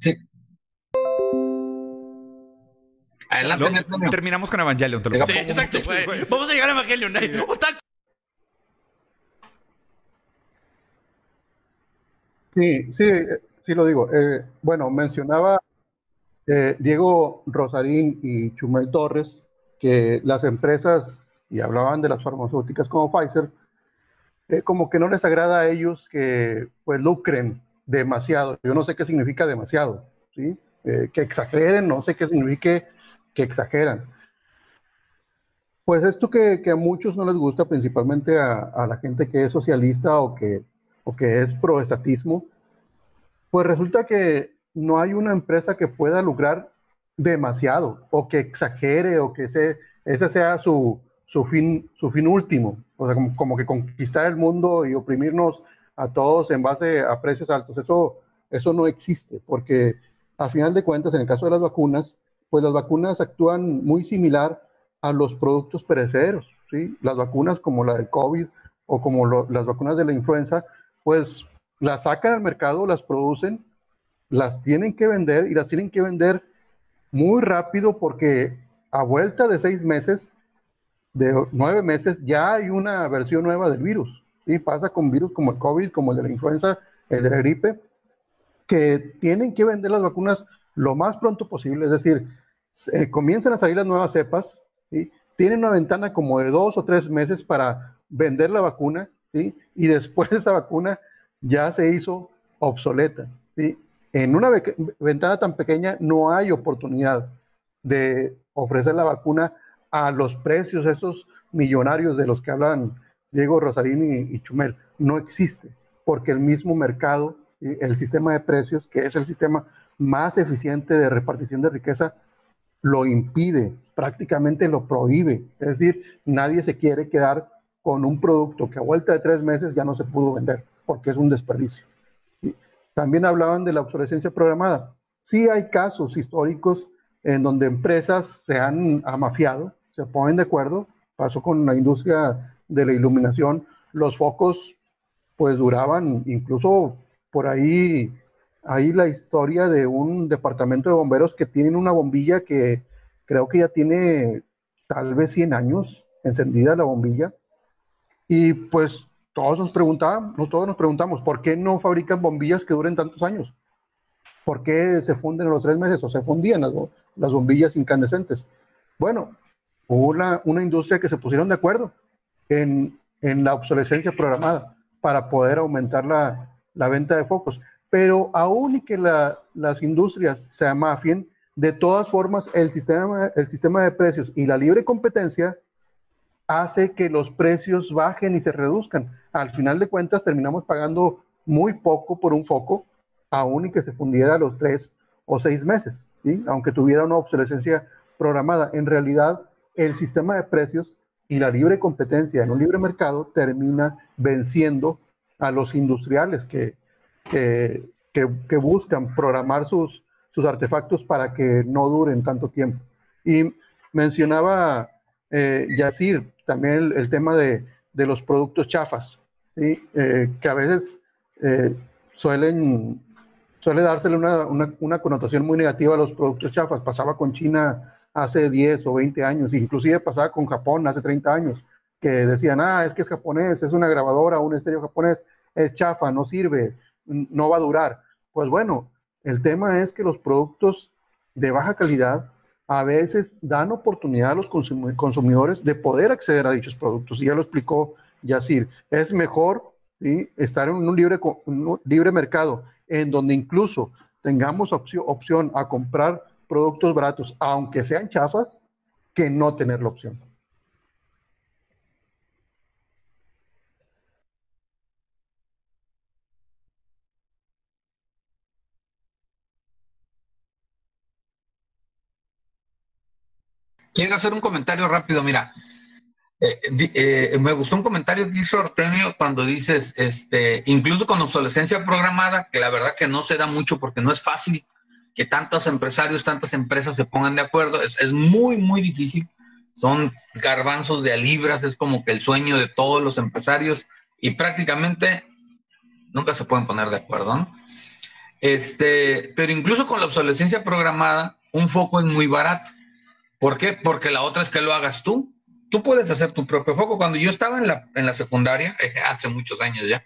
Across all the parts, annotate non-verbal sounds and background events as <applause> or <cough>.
Sí. Adelante, terminamos con Evangelion. Te lo sí, exacto. Vamos a llegar a Evangelion. Sí. Sí, sí, sí lo digo. Eh, bueno, mencionaba eh, Diego Rosarín y Chumel Torres que las empresas, y hablaban de las farmacéuticas como Pfizer, eh, como que no les agrada a ellos que pues lucren demasiado. Yo no sé qué significa demasiado, ¿sí? que exageren, no sé qué significa que exageran. Pues esto que, que, a muchos no les gusta, principalmente a, a, la gente que es socialista o que, o que es proestatismo, pues resulta que no hay una empresa que pueda lucrar demasiado o que exagere o que ese, ese sea su, su, fin, su fin último. O sea, como, como, que conquistar el mundo y oprimirnos a todos en base a precios altos. Eso, eso no existe porque a final de cuentas, en el caso de las vacunas, pues las vacunas actúan muy similar a los productos perecederos, ¿sí? Las vacunas como la del COVID o como las vacunas de la influenza, pues las sacan al mercado, las producen, las tienen que vender y las tienen que vender muy rápido porque a vuelta de seis meses, de nueve meses, ya hay una versión nueva del virus. Y pasa con virus como el COVID, como el de la influenza, el de la gripe, que tienen que vender las vacunas lo más pronto posible. Es decir, comienzan a salir las nuevas cepas, ¿sí? tienen una ventana como de dos o tres meses para vender la vacuna, ¿sí? y después esa vacuna ya se hizo obsoleta. ¿sí? En una ventana tan pequeña no hay oportunidad de ofrecer la vacuna a los precios esos millonarios de los que hablan Diego Rosarín y, Chumel. No existe, porque el mismo mercado, el sistema de precios, que es el sistema más eficiente de repartición de riqueza, lo impide, prácticamente lo prohíbe. Es decir, nadie se quiere quedar con un producto que a vuelta de tres meses ya no se pudo vender, porque es un desperdicio. También hablaban de la obsolescencia programada. Sí hay casos históricos en donde empresas se han amafiado, se ponen de acuerdo. Pasó con la industria de la iluminación. Los focos pues duraban incluso por ahí hay la historia de un departamento de bomberos que tienen una bombilla que creo que ya tiene tal vez 100 años encendida la bombilla. Y pues todos nos preguntaban, todos nos preguntamos, ¿por qué no fabrican bombillas que duren tantos años? ¿Por qué se funden en los tres meses o se fundían las, las bombillas incandescentes? Bueno, hubo una, una, industria que se pusieron de acuerdo en, la obsolescencia programada para poder aumentar la, la venta de focos pero aún y que las industrias se amafien, de todas formas el sistema, el sistema de precios y la libre competencia hace que los precios bajen y se reduzcan. Al final de cuentas terminamos pagando muy poco por un foco, aún y que se fundiera a los tres o seis meses, aunque tuviera una obsolescencia programada. En realidad, el sistema de precios y la libre competencia en un libre mercado termina venciendo a los industriales que, que, que, buscan programar sus, sus artefactos para que no duren tanto tiempo. Y mencionaba eh, Yacir también el, tema de, de, los productos chafas, ¿sí? Eh, que a veces eh, suelen suele dársele una, una, una, connotación muy negativa a los productos chafas. Pasaba con China hace 10 o 20 años, inclusive pasaba con Japón hace 30 años, que decían, ah, es que es japonés, es una grabadora, un estéreo japonés, es chafa, no sirve, no va a durar. Pues bueno, el tema es que los productos de baja calidad a veces dan oportunidad a los consumidores de poder acceder a dichos productos. Y ya lo explicó Yacir. Es mejor estar en un libre, libre mercado en donde incluso tengamos opción a comprar productos baratos, aunque sean chafas, que no tener la opción. Quiero hacer un comentario rápido, mira. Eh, eh, me gustó un comentario que hizo Artemio cuando dices, este, incluso con obsolescencia programada, que la verdad que no se da mucho porque no es fácil que tantos empresarios, tantas empresas se pongan de acuerdo, es, es muy, muy difícil. Son garbanzos de a libras, es como que el sueño de todos los empresarios y prácticamente nunca se pueden poner de acuerdo. ¿no? Este, pero incluso con la obsolescencia programada, un foco es muy barato. ¿Por qué? Porque la otra es que lo hagas tú. Tú puedes hacer tu propio foco. Cuando yo estaba en la, en la secundaria, <laughs> eh, hace muchos años ya,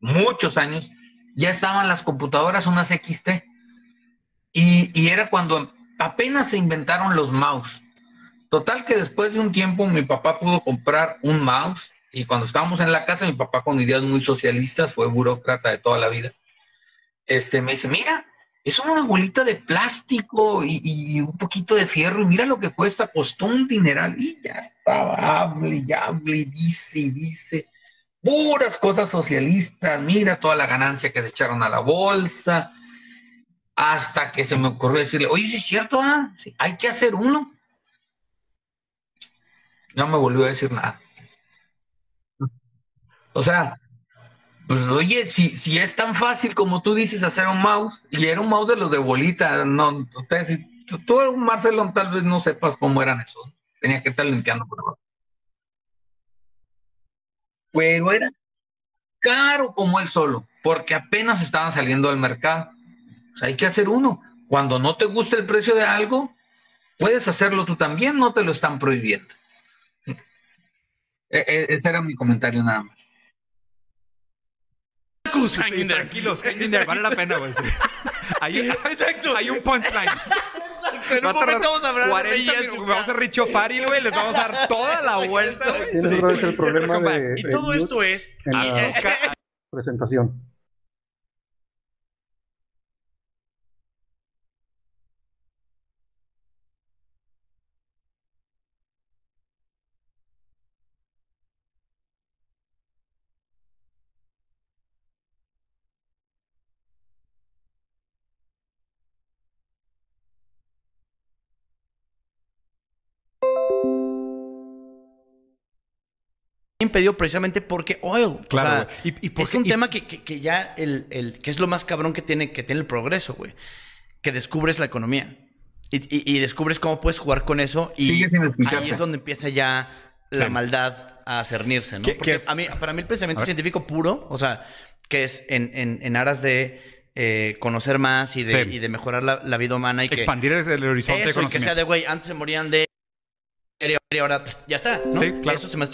muchos años, ya estaban las computadoras, unas XT. Y, y era cuando apenas se inventaron los mouse. Total que después de un tiempo mi papá pudo comprar un mouse y cuando estábamos en la casa, mi papá con ideas muy socialistas, fue burócrata de toda la vida, este, me dice, mira, es una bolita de plástico y, un poquito de fierro y mira lo que cuesta, costó un dineral y ya estaba, hable y hable, dice y dice, puras cosas socialistas, mira toda la ganancia que se echaron a la bolsa, hasta que se me ocurrió decirle, oye, ¿sí es cierto, ah? hay que hacer uno. No me volvió a decir nada. O sea, pues oye, si, si es tan fácil como tú dices hacer un mouse, y era un mouse de los de bolita, no, tú, Marcelo, tal vez no sepas cómo eran esos. Tenía que estar limpiando por abajo. Pero era caro como él solo, porque apenas estaban saliendo al mercado. O sea, hay que hacer uno. Cuando no te gusta el precio de algo, puedes hacerlo tú también, no te lo están prohibiendo. E, e, ese era mi comentario nada más. Sí, tranquilos, vale la pena, güey. Hay, Exacto. hay un punchline. Exacto, en un momento vamos a hablar 40 de Vamos a hacer Richo Faril, güey. Les vamos a dar toda la vuelta, güey. Sí. el problema de, Y todo esto es... En la <laughs> presentación. Impedido precisamente porque oil. Claro, y, es un tema que, ya el, el, que es lo más cabrón que tiene, que tiene el progreso, güey. Que descubres la economía. Y, descubres cómo puedes jugar con eso. Y ahí es donde empieza ya la maldad a cernirse, ¿no? Porque a mí, para mí el pensamiento científico puro, o sea, que es en, en, aras de eh, conocer más y de, y de mejorar la, vida humana y expandir el horizonte eso, de y que sea de güey antes se morían de y ahora ya está, ¿no? Sí, claro. Eso se me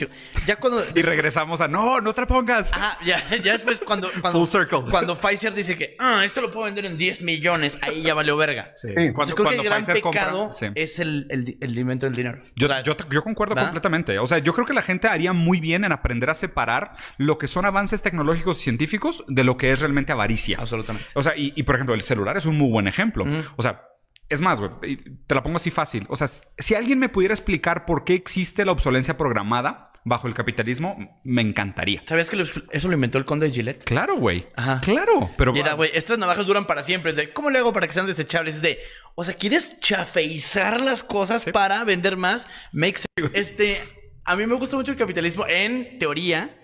Ya cuando... Y regresamos a, no, no te la pongas. Ajá, <laughs> ya, ya después cuando... cuando Full circle. Cuando Pfizer dice que, ah, esto lo puedo vender en 10 millones, ahí ya valió verga. Sí. Cuando, creo que el gran pecado es el, el, el, invento del dinero. Yo, yo, yo, concuerdo completamente. O sea, yo creo que la gente haría muy bien en aprender a separar lo que son avances tecnológicos y científicos de lo que es realmente avaricia. Absolutamente. O sea, y, y por ejemplo, el celular es un muy buen ejemplo. O sea, es más, güey, te la pongo así fácil. O sea, si alguien me pudiera explicar por qué existe la obsolencia programada bajo el capitalismo, me encantaría. ¿Sabías que eso lo inventó el conde de Gillette? Claro, güey. Ajá. Claro. Pero. Mira, güey, estas navajas duran para siempre. de, ¿cómo le hago para que sean desechables? Es de, o sea, ¿quieres chafeizar las cosas para vender más? Make sense. Este, a mí me gusta mucho el capitalismo en teoría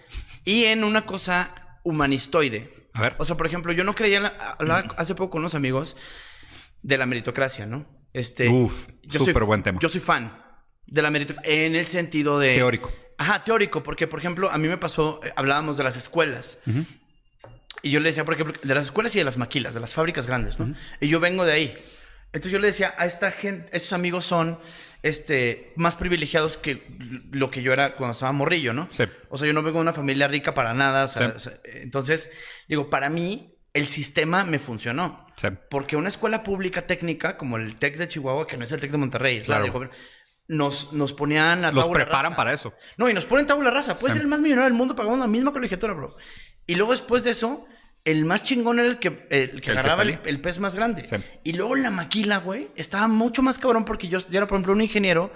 y en una cosa humanistoide. A ver. O sea, por ejemplo, yo no creía, hablaba <clears throat> hace poco con unos amigos de la meritocracia, ¿no? Este, Uf, súper buen tema. Yo soy fan de la meritocracia en el sentido de... Teórico. Ajá, teórico, porque, por ejemplo, a mí me pasó, eh, hablábamos de las escuelas. Y yo le decía, por ejemplo, de las escuelas y de las maquilas, de las fábricas grandes, ¿no? Y yo vengo de ahí. Entonces yo le decía, a esta gente, estos amigos son este, más privilegiados que lo que yo era cuando estaba morrillo, ¿no? Sí. O sea, yo no vengo de una familia rica para nada. entonces, digo, para mí, el sistema me funcionó. Porque una escuela pública técnica como el TEC de Chihuahua, que no es el TEC de Monterrey, es claro. nos, nos ponían a Los preparan para eso. No, y nos ponen tabula rasa. Puede ser el más millonario del mundo pagando la misma colegiatura, bro. Y luego después de eso, el más chingón era el que, el que agarraba el, pez más grande. Y luego la maquila, güey, estaba mucho más cabrón porque yo, yo, era, por ejemplo, un ingeniero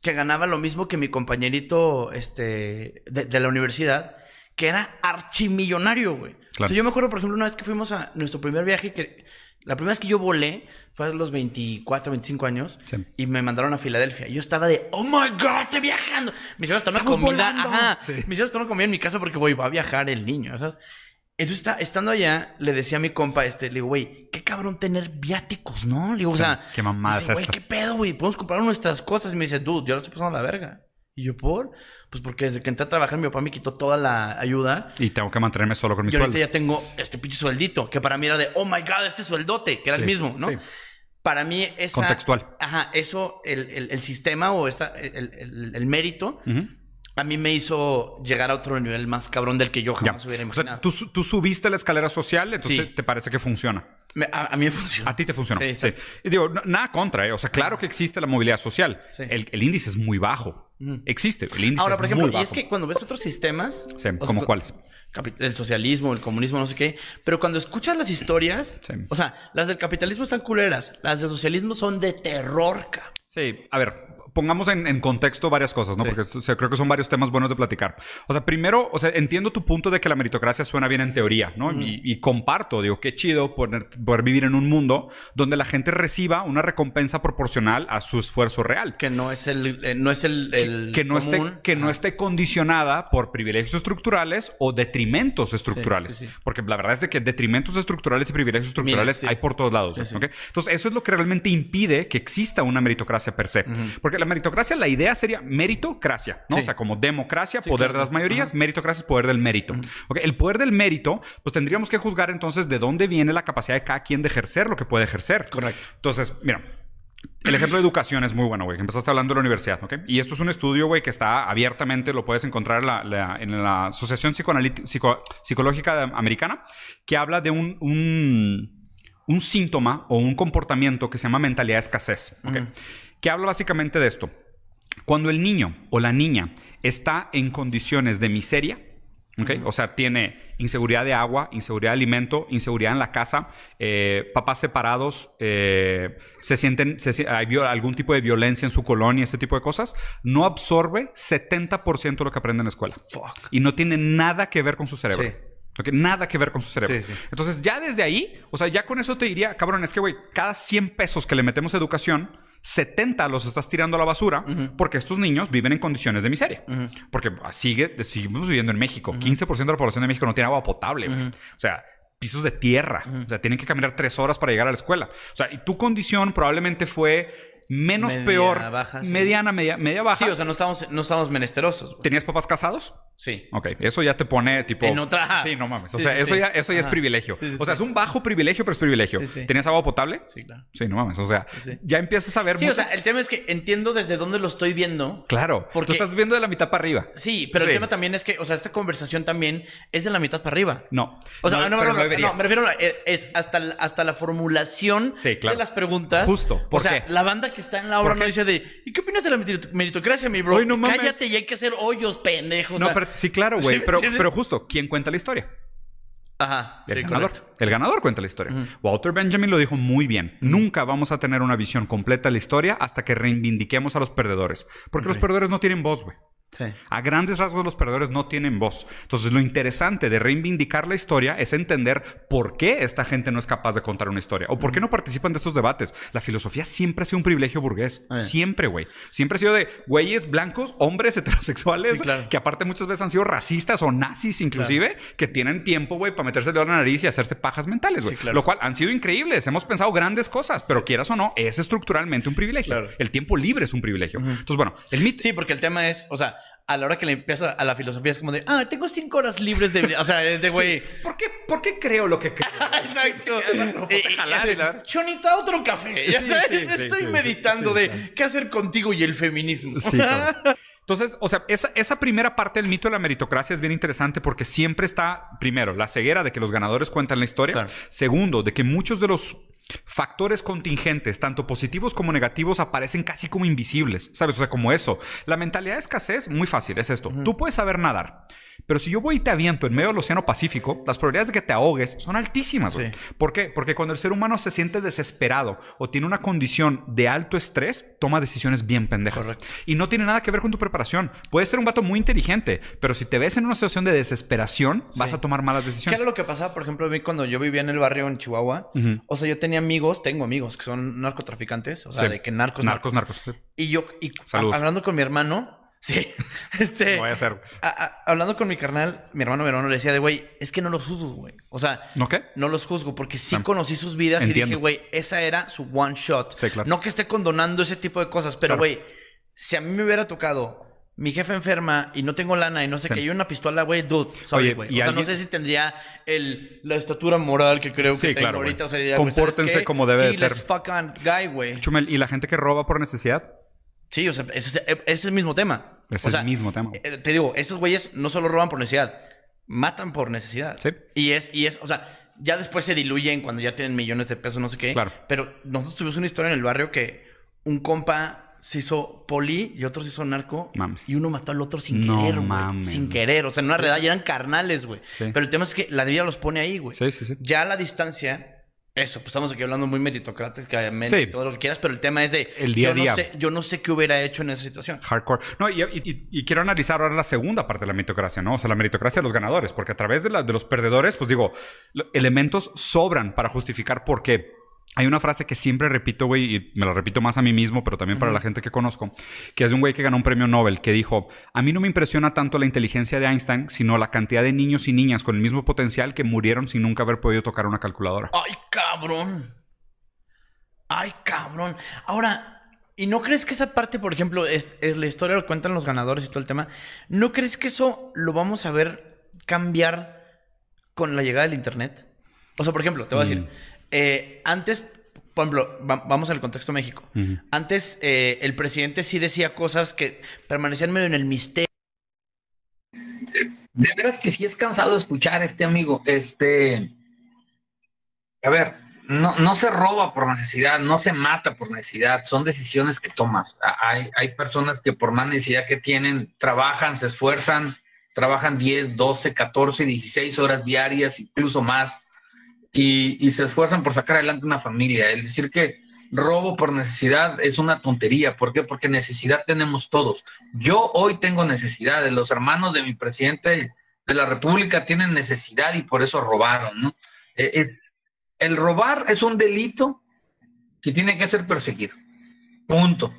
que ganaba lo mismo que mi compañerito este, de la universidad que era archimillonario, güey. Yo me acuerdo, por ejemplo, una vez que fuimos a nuestro primer viaje, que la primera vez que yo volé fue a los 24, 25 años y me mandaron a Filadelfia. Y yo estaba de, oh my god, estoy viajando. Me hicieron hasta una comida. Ajá. Me hicieron hasta una comida en mi casa porque, güey, va a viajar el niño, ¿sabes? Entonces, está, estando allá, le decía a mi compa este, le digo, güey, qué cabrón tener viáticos, ¿no? Le digo, o sea, qué mamada güey, qué pedo, güey, podemos comprar nuestras cosas. Y me dice, dude, yo lo estoy pasando a la verga. Y yo, ¿por? Pues porque desde que entré a trabajar mi papá me quitó toda la ayuda. Y tengo que mantenerme solo con mi y sueldo. ahorita ya tengo este pinche sueldito, que para mí era de, oh my God, este sueldote, que era el mismo, ¿no? Para mí esa... Contextual. Ajá, eso, el, el, sistema o esta, el, el mérito a mí me hizo llegar a otro nivel más cabrón del que yo jamás hubiera imaginado. O sea, tú, subiste la escalera social, entonces te, parece que funciona. a, mí me funciona. A ti te funciona. Sí, sí. Y digo, nada contra, ¿eh? O sea, claro que existe la movilidad social. El, el, índice es muy bajo. Existe. El índice Ahora, por ejemplo, y es que cuando ves otros sistemas. ¿Como cuáles? El socialismo, el comunismo, no sé qué. Pero cuando escuchas las historias, o sea, las del capitalismo están culeras. Las del socialismo son de terror, cabrón. Sí, a ver, pongamos en, contexto varias cosas, ¿no? Porque creo que son varios temas buenos de platicar. O sea, primero, o sea, entiendo tu punto de que la meritocracia suena bien en teoría, ¿no? y, comparto, digo, qué chido poder, poder, vivir en un mundo donde la gente reciba una recompensa proporcional a su esfuerzo real. Que no es el, eh, no es el, que, no esté, que no esté condicionada por privilegios estructurales o detrimentos estructurales. Porque la verdad es de que detrimentos estructurales y privilegios estructurales hay por todos lados. Entonces, eso es lo que realmente impide que exista una meritocracia per se. Porque la meritocracia, la idea sería meritocracia, ¿no? O sea, como democracia, poder de las mayorías, meritocracia es poder del mérito. El poder del mérito, pues tendríamos que juzgar entonces de dónde viene la capacidad de cada quien de ejercer lo que puede ejercer. Correcto. Entonces, mira, el ejemplo de educación es muy bueno, güey. Empezaste hablando de la universidad, ¿ok? Y esto es un estudio, güey, que está abiertamente, lo puedes encontrar en la, Asociación Psicológica Americana, que habla de un, un, síntoma o un comportamiento que se llama mentalidad de escasez, ¿ok? Que habla básicamente de esto. Cuando el niño o la niña está en condiciones de miseria, o sea, tiene inseguridad de agua, inseguridad de alimento, inseguridad en la casa, eh, papás separados, eh, se sienten, hay algún tipo de violencia en su colonia, este tipo de cosas, no absorbe 70% de lo que aprende en la escuela. Y no tiene nada que ver con su cerebro. Nada que ver con su cerebro. Entonces, ya desde ahí, o sea, ya con eso te diría, cabrón, es que, güey, cada 100 pesos que le metemos a educación, 70 los estás tirando a la basura porque estos niños viven en condiciones de miseria. Porque sigue, seguimos viviendo en México. 15% de la población de México no tiene agua potable. O sea, pisos de tierra. O sea, tienen que caminar tres horas para llegar a la escuela. O sea, y tu condición probablemente fue menos peor. Mediana, media, media baja. Sí, o sea, no estamos, no estamos menesterosos. ¿Tenías papás casados? Sí. Ok, eso ya te pone tipo. En otra. <laughs> Sí, no mames. O sea, eso, Ya, eso ya es privilegio. o sea, es un bajo privilegio, pero es privilegio. ¿Tenías agua potable? Sí, claro. Sí, no mames. O sea, ya empiezas a ver. Sí, o sea, el tema es que entiendo desde dónde lo estoy viendo. Claro. Porque... Tú estás viendo de la mitad para arriba. Sí, pero el tema también es que, o sea, esta conversación también es de la mitad para arriba. No. O sea, no, no, no, me refiero a, es hasta, hasta la formulación de las preguntas. Justo. ¿Por o sea, la banda que está en la obra no dice de, ¿y qué opinas de la meritocracia, mi bro? no Cállate y hay que hacer hoyos, pendejos. No, pero sí, claro, güey. pero, pero justo, ¿quién cuenta la historia? Ajá. El ganador. El ganador cuenta la historia. Walter Benjamin lo dijo muy bien. Nunca vamos a tener una visión completa de la historia hasta que reivindiquemos a los perdedores. Porque los perdedores no tienen voz, güey. A grandes rasgos los perdedores no tienen voz. Entonces lo interesante de reivindicar la historia es entender por qué esta gente no es capaz de contar una historia o por qué no participan de estos debates. La filosofía siempre ha sido un privilegio burgués. Siempre, güey. Siempre ha sido de güeyes blancos, hombres heterosexuales, que aparte muchas veces han sido racistas o nazis inclusive, que tienen tiempo, güey, para meterse el dedo en la nariz y hacerse pajas mentales, güey. Lo cual han sido increíbles. Hemos pensado grandes cosas, pero quieras o no, es estructuralmente un privilegio. El tiempo libre es un privilegio. Entonces, bueno, el mito... Sí, porque el tema es, o sea, a la hora que le empieza a la filosofía es como de, ah, tengo cinco horas libres de... O sea, es de güey... ¿Por, qué, ¿Por qué creo lo que creo? <laughs> Exacto. <laughs> <laughs> Chonita, otro café. Estoy meditando de qué hacer contigo y el feminismo. Sí, Entonces, o sea, esa, esa, primera parte del mito de la meritocracia es bien interesante porque siempre está, primero, la ceguera de que los ganadores cuentan la historia. Segundo, de que muchos de los Factores contingentes, tanto positivos como negativos, aparecen casi como invisibles, ¿sabes? O sea, como eso. La mentalidad de escasez, muy fácil, es esto. Tú puedes saber nadar, pero si yo voy y te aviento en medio del Océano Pacífico, las probabilidades de que te ahogues son altísimas. ¿Por qué? Porque cuando el ser humano se siente desesperado o tiene una condición de alto estrés, toma decisiones bien pendejas. Y no tiene nada que ver con tu preparación. Puedes ser un vato muy inteligente, pero si te ves en una situación de desesperación, vas a tomar malas decisiones. ¿Qué era lo que pasaba, por ejemplo, a mí cuando yo vivía en el barrio en Chihuahua? O sea, yo tenía amigos, tengo amigos que son narcotraficantes, o sea, de que narcos. Narcos, narcos. Y yo, y hablando con mi hermano, Sí, <laughs> este. voy a hacer. hablando con mi carnal, mi hermano, hermano le decía de, güey, es que no los juzgo, güey. O sea, ¿no qué? No los juzgo porque sí conocí sus vidas y dije, güey, esa era su one shot. Sí, claro. No que esté condonando ese tipo de cosas, pero, güey, si a mí me hubiera tocado mi jefe enferma y no tengo lana y no sé qué, y una pistola, güey, dude, sorry, güey. O sea, no sé si tendría el, la estatura moral que creo que tengo ahorita. O sea, Compórtense como debe sí, ser. fucking guy, güey. Chumel, ¿y la gente que roba por necesidad? Sí, o sea, ese, es el mismo tema. Es el mismo tema. Eh, te digo, esos güeyes no solo roban por necesidad, matan por necesidad. Sí. Y es, y es, o sea, ya después se diluyen cuando ya tienen millones de pesos, no sé qué. Claro. Pero nosotros tuvimos una historia en el barrio que un compa se hizo poli y otro se hizo narco. Mames. Y uno mató al otro sin querer, güey. Sin querer. O sea, en una realidad ya eran carnales, güey. Pero el tema es que la vida los pone ahí, güey. Sí, sí, sí. Ya a la distancia, eso, pues estamos aquí hablando muy meritocráticamente, sí. todo lo que quieras, pero el tema es de. El día yo a día. No sé, yo no sé qué hubiera hecho en esa situación. Hardcore. No, y, quiero analizar ahora la segunda parte de la meritocracia, ¿no? O sea, la meritocracia de los ganadores, porque a través de, la, de los perdedores, pues digo, elementos sobran para justificar por qué hay una frase que siempre repito, güey, y me la repito más a mí mismo, pero también para la gente que conozco, que es de un güey que ganó un premio Nobel, que dijo, a mí no me impresiona tanto la inteligencia de Einstein, sino la cantidad de niños y niñas con el mismo potencial que murieron sin nunca haber podido tocar una calculadora. Ay, cabrón. Ay, cabrón. Ahora, ¿y no crees que esa parte, por ejemplo, es, la historia, lo cuentan los ganadores y todo el tema? ¿No crees que eso lo vamos a ver cambiar con la llegada del Internet? O sea, por ejemplo, te voy a decir, mm. Eh, antes, por ejemplo, vamos al contexto México. Antes, eh, el presidente sí decía cosas que permanecían medio en el misterio. De, veras que sí es cansado escuchar este amigo. Este. A ver, no, no se roba por necesidad, no se mata por necesidad, son decisiones que tomas. Hay, hay personas que por más necesidad que tienen, trabajan, se esfuerzan, trabajan 10, 12, 14, 16 horas diarias, incluso más y, se esfuerzan por sacar adelante una familia. El decir que robo por necesidad es una tontería. ¿Por qué? Porque necesidad tenemos todos. Yo hoy tengo necesidad, los hermanos de mi presidente de la República tienen necesidad y por eso robaron. E, es, el robar es un delito que tiene que ser perseguido. Punto.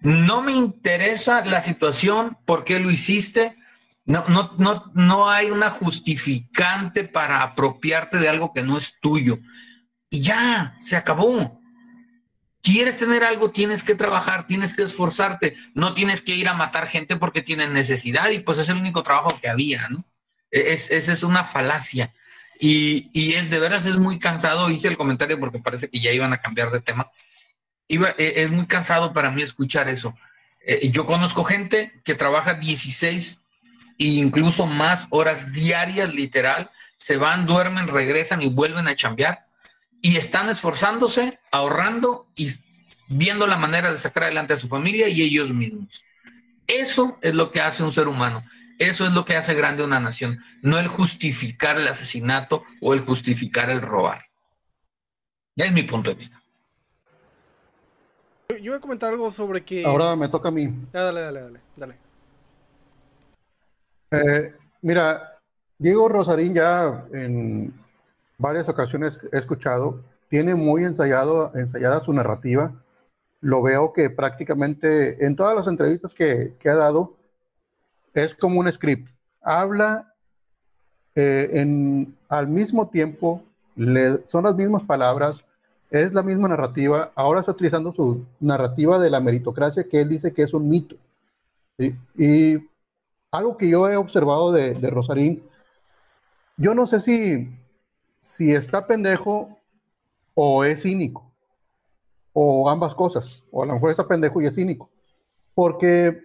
No me interesa la situación, por qué lo hiciste, no, no, no, no hay una justificante para apropiarte de algo que no es tuyo. Y ya, se acabó. Quieres tener algo, tienes que trabajar, tienes que esforzarte, no tienes que ir a matar gente porque tienen necesidad y pues es el único trabajo que había, ¿no? E, es, esa es una falacia. Y, y, es de veras es muy cansado, hice el comentario porque parece que ya iban a cambiar de tema. Iba, e, es muy cansado para mí escuchar eso. Eh, yo conozco gente que trabaja 16 e incluso más horas diarias, literal. Se van, duermen, regresan y vuelven a chambear. Y están esforzándose, ahorrando y viendo la manera de sacar adelante a su familia y ellos mismos. Eso es lo que hace un ser humano. Eso es lo que hace grande una nación. No el justificar el asesinato o el justificar el robar. Es mi punto de vista. Yo voy a comentar algo sobre que. Ahora me toca a mí. dale, dale, dale. dale. Eh, mira, Diego Rosarín ya en varias ocasiones he escuchado, tiene muy ensayado, ensayada su narrativa. Lo veo que prácticamente en todas las entrevistas que, ha dado es como un script. Habla eh, en, al mismo tiempo, son las mismas palabras, es la misma narrativa. Ahora está utilizando su narrativa de la meritocracia que él dice que es un mito. Y algo que yo he observado de, Rosarín, yo no sé si, si está pendejo o es cínico, o ambas cosas, o a lo mejor está pendejo y es cínico, porque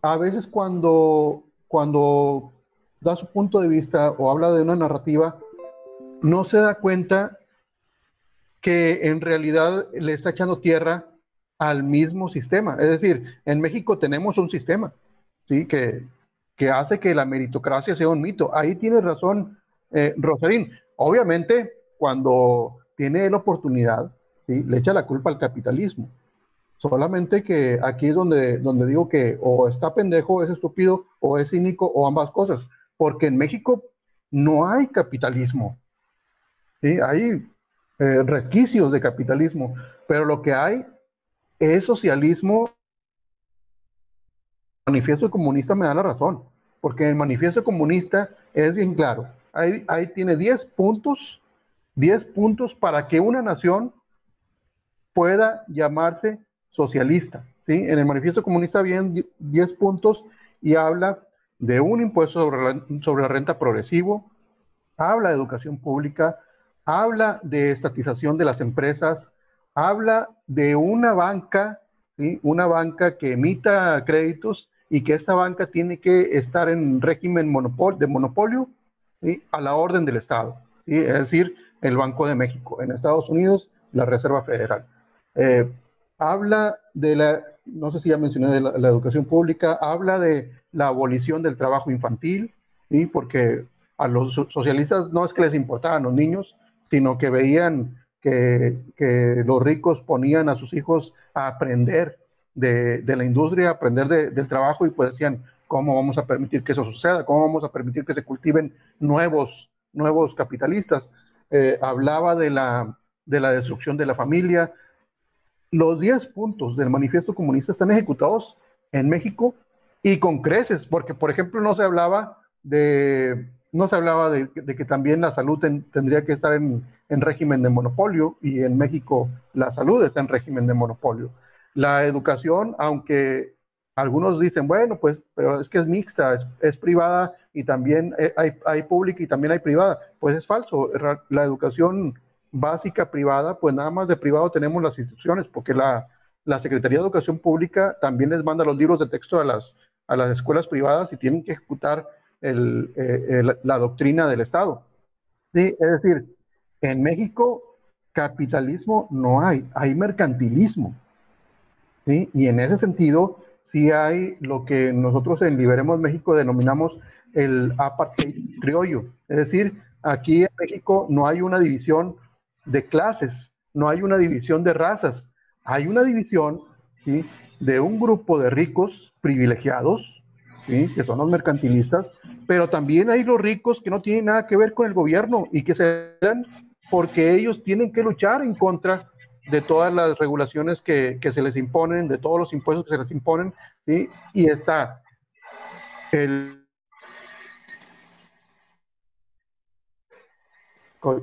a veces cuando, cuando da su punto de vista o habla de una narrativa, no se da cuenta que en realidad le está echando tierra al mismo sistema. Es decir, en México tenemos un sistema, ¿sí? que, que hace que la meritocracia sea un mito. Ahí tiene razón eh, Rosarín. Obviamente, cuando tiene la oportunidad, ¿sí? le echa la culpa al capitalismo. Solamente que aquí es donde, donde digo que o está pendejo, es estúpido, o es cínico, o ambas cosas. Porque en México no hay capitalismo. Hay eh, resquicios de capitalismo, pero lo que hay es socialismo manifiesto comunista me da la razón, porque el manifiesto comunista es bien claro. Ahí, ahí tiene 10 puntos, 10 puntos para que una nación pueda llamarse socialista. ¿sí? En el manifiesto comunista vienen 10 puntos y habla de un impuesto sobre la, sobre la renta progresivo, habla de educación pública, habla de estatización de las empresas, habla de una banca, ¿sí? una banca que emita créditos y que esta banca tiene que estar en régimen de monopolio a la orden del Estado, es decir, el Banco de México. En Estados Unidos, la Reserva Federal. Eh, habla de la, no sé si ya mencioné de la, educación pública, habla de la abolición del trabajo infantil, ¿sí? porque a los socialistas no es que les importaban los niños, sino que veían que los ricos ponían a sus hijos a aprender de, la industria, aprender del trabajo y pues decían, ¿cómo vamos a permitir que eso suceda? ¿Cómo vamos a permitir que se cultiven nuevos, nuevos capitalistas? Eh, hablaba de la, de la destrucción de la familia. Los 10 puntos del manifiesto comunista están ejecutados en México y con creces, porque por ejemplo no se hablaba de, no se hablaba de, que también la salud tendría que estar en, en, régimen de monopolio y en México la salud está en régimen de monopolio. La educación, aunque algunos dicen, bueno, pues, pero es que es mixta, es, privada y también eh, hay, hay pública y también hay privada. Pues es falso. La educación básica privada, pues nada más de privado tenemos las instituciones, porque la, la Secretaría de Educación Pública también les manda los libros de texto a las, a las escuelas privadas y tienen que ejecutar el, eh, la doctrina del Estado. ¿Sí? Es decir, en México capitalismo no hay, hay mercantilismo. Y en ese sentido, sí hay lo que nosotros en Liberemos México denominamos el apartheid criollo. Es decir, aquí en México no hay una división de clases, no hay una división de razas, hay una división ¿sí? de un grupo de ricos privilegiados, que son los mercantilistas, pero también hay los ricos que no tienen nada que ver con el gobierno y que se dan porque ellos tienen que luchar en contra de todas las regulaciones que, se les imponen, de todos los impuestos que se les imponen, ¿sí? Y está el...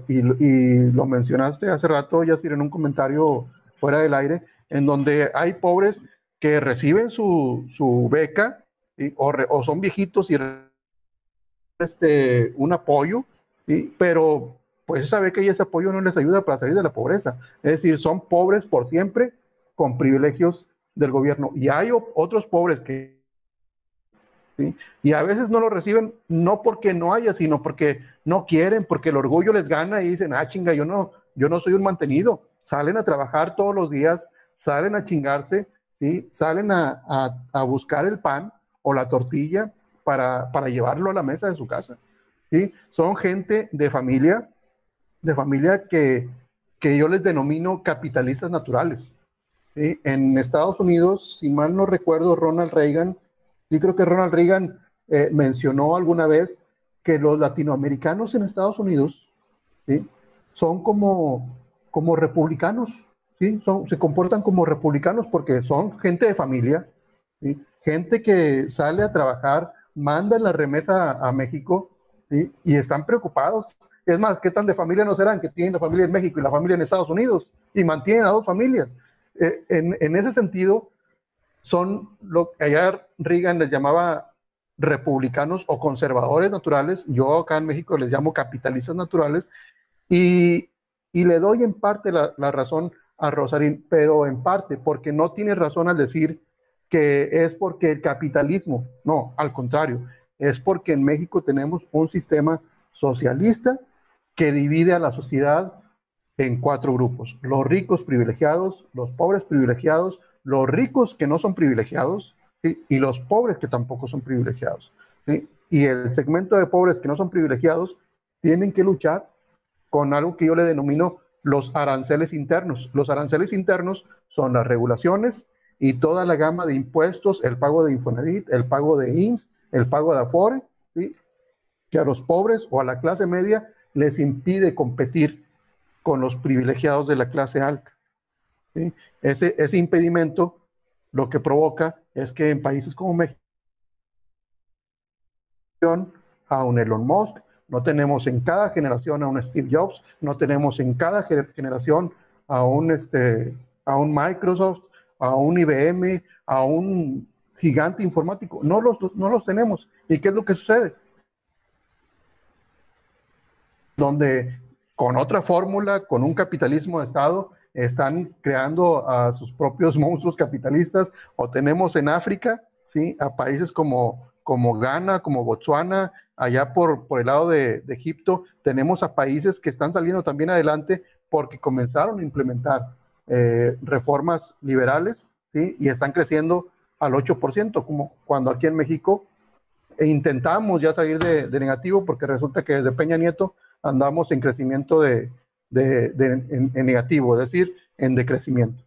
Y, lo mencionaste hace rato, Yacir, en un comentario fuera del aire, en donde hay pobres que reciben su, su beca o, o, son viejitos y este, un apoyo, pero pues sabe que ese apoyo no les ayuda para salir de la pobreza. Es decir, son pobres por siempre con privilegios del gobierno. Y hay otros pobres que... Y a veces no lo reciben no porque no haya, sino porque no quieren, porque el orgullo les gana y dicen, ah, chinga, yo no, yo no soy un mantenido. Salen a trabajar todos los días, salen a chingarse, ¿sí? salen a, a, buscar el pan o la tortilla para, para llevarlo a la mesa de su casa. ¿sí? Son gente de familia, de familia que, que yo les denomino capitalistas naturales. En Estados Unidos, si mal no recuerdo, Ronald Reagan, yo creo que Ronald Reagan eh, mencionó alguna vez que los latinoamericanos en Estados Unidos son como, como republicanos, se comportan como republicanos porque son gente de familia, gente que sale a trabajar, manda la remesa a, México y están preocupados es más, ¿qué tan de familia no serán que tienen la familia en México y la familia en Estados Unidos y mantienen a dos familias? Eh, en, ese sentido, son lo que allá Reagan les llamaba republicanos o conservadores naturales, yo acá en México les llamo capitalistas naturales, y, le doy en parte la, la, razón a Rosarín, pero en parte porque no tiene razón al decir que es porque el capitalismo, no, al contrario, es porque en México tenemos un sistema socialista que divide a la sociedad en cuatro grupos. Los ricos privilegiados, los pobres privilegiados, los ricos que no son privilegiados y los pobres que tampoco son privilegiados. Y el segmento de pobres que no son privilegiados tienen que luchar con algo que yo le denomino los aranceles internos. Los aranceles internos son las regulaciones y toda la gama de impuestos, el pago de Infonavit, el pago de IMSS, el pago de Afore, que a los pobres o a la clase media les impide competir con los privilegiados de la clase alta. Ese, ese impedimento lo que provoca es que en países como México, a un Elon Musk, no tenemos en cada generación a un Steve Jobs, no tenemos en cada generación a un, este, a un Microsoft, a un IBM, a un gigante informático. No los, no los tenemos. ¿Y qué es lo que sucede? Donde con otra fórmula, con un capitalismo de Estado, están creando a sus propios <laughs> monstruos capitalistas. O tenemos en África, ¿sí? A países como, como Ghana, como Botswana, allá por, por el lado de, de Egipto, tenemos a países que están saliendo también adelante porque comenzaron a implementar eh, reformas liberales, ¿sí? Y están creciendo al 8%, como cuando aquí en México intentamos ya salir de, negativo porque resulta que desde Peña Nieto andamos en crecimiento de, en negativo, es decir, en decrecimiento.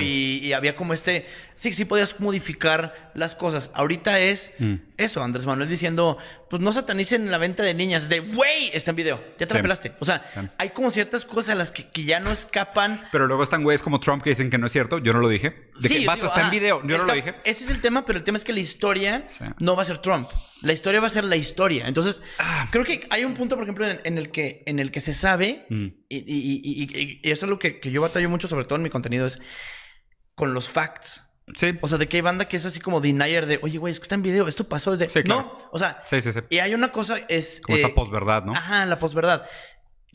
y, había como este, sí, sí podías modificar las cosas. Ahorita es mm. Eso, Andrés Manuel diciendo, pues no satanicen la venta de niñas, de, güey, está en video, ya te la pelaste. O sea, hay como ciertas cosas a las que, ya no escapan. Pero luego están güeyes como Trump que dicen que no es cierto, yo no lo dije. De que, vato, está en video, yo no lo dije. Ese es el tema, pero el tema es que la historia no va a ser Trump. La historia va a ser la historia. Entonces, ah. creo que hay un punto, por ejemplo, en, el, que, en el que se sabe, mm. y, eso es algo que, que yo batallo mucho, sobre todo en mi contenido, es con los facts. Sí. O sea, de que hay banda que es así como denier de, oye, güey, es que está en video, esto pasó desde. Sí, claro. No, o sea. Sí, sí, sí. Y hay una cosa, es. Como esta eh, posverdad, ¿no? Ajá, la posverdad.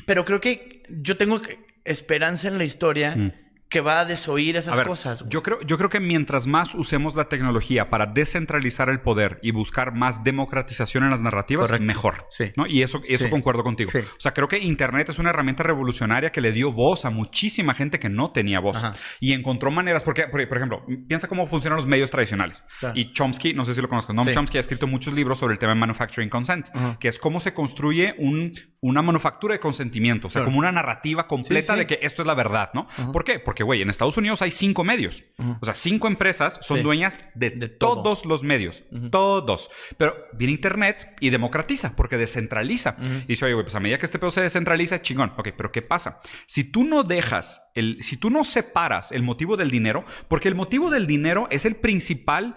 Pero creo que yo tengo esperanza en la historia. Mm que va a desoír esas cosas. Yo creo, yo creo que mientras más usemos la tecnología para descentralizar el poder y buscar más democratización en las narrativas, mejor. Sí. ¿no? Y eso, eso concuerdo contigo. O sea, creo que Internet es una herramienta revolucionaria que le dio voz a muchísima gente que no tenía voz. Y encontró maneras, porque, por, ejemplo, piensa cómo funcionan los medios tradicionales. Y Chomsky, no sé si lo conozco, Noam Chomsky ha escrito muchos libros sobre el tema de manufacturing consent, que es cómo se construye un, una manufactura de consentimiento, o sea, como una narrativa completa de que esto es la verdad, ¿no? ¿Por qué? Porque güey, en Estados Unidos hay cinco medios. O sea, cinco empresas son dueñas de, todos los medios. Todos. Pero viene Internet y democratiza, porque descentraliza. Y dice, oye, güey, pues a medida que este pedo se descentraliza, chingón. Ok, pero ¿qué pasa? Si tú no dejas, el, si tú no separas el motivo del dinero, porque el motivo del dinero es el principal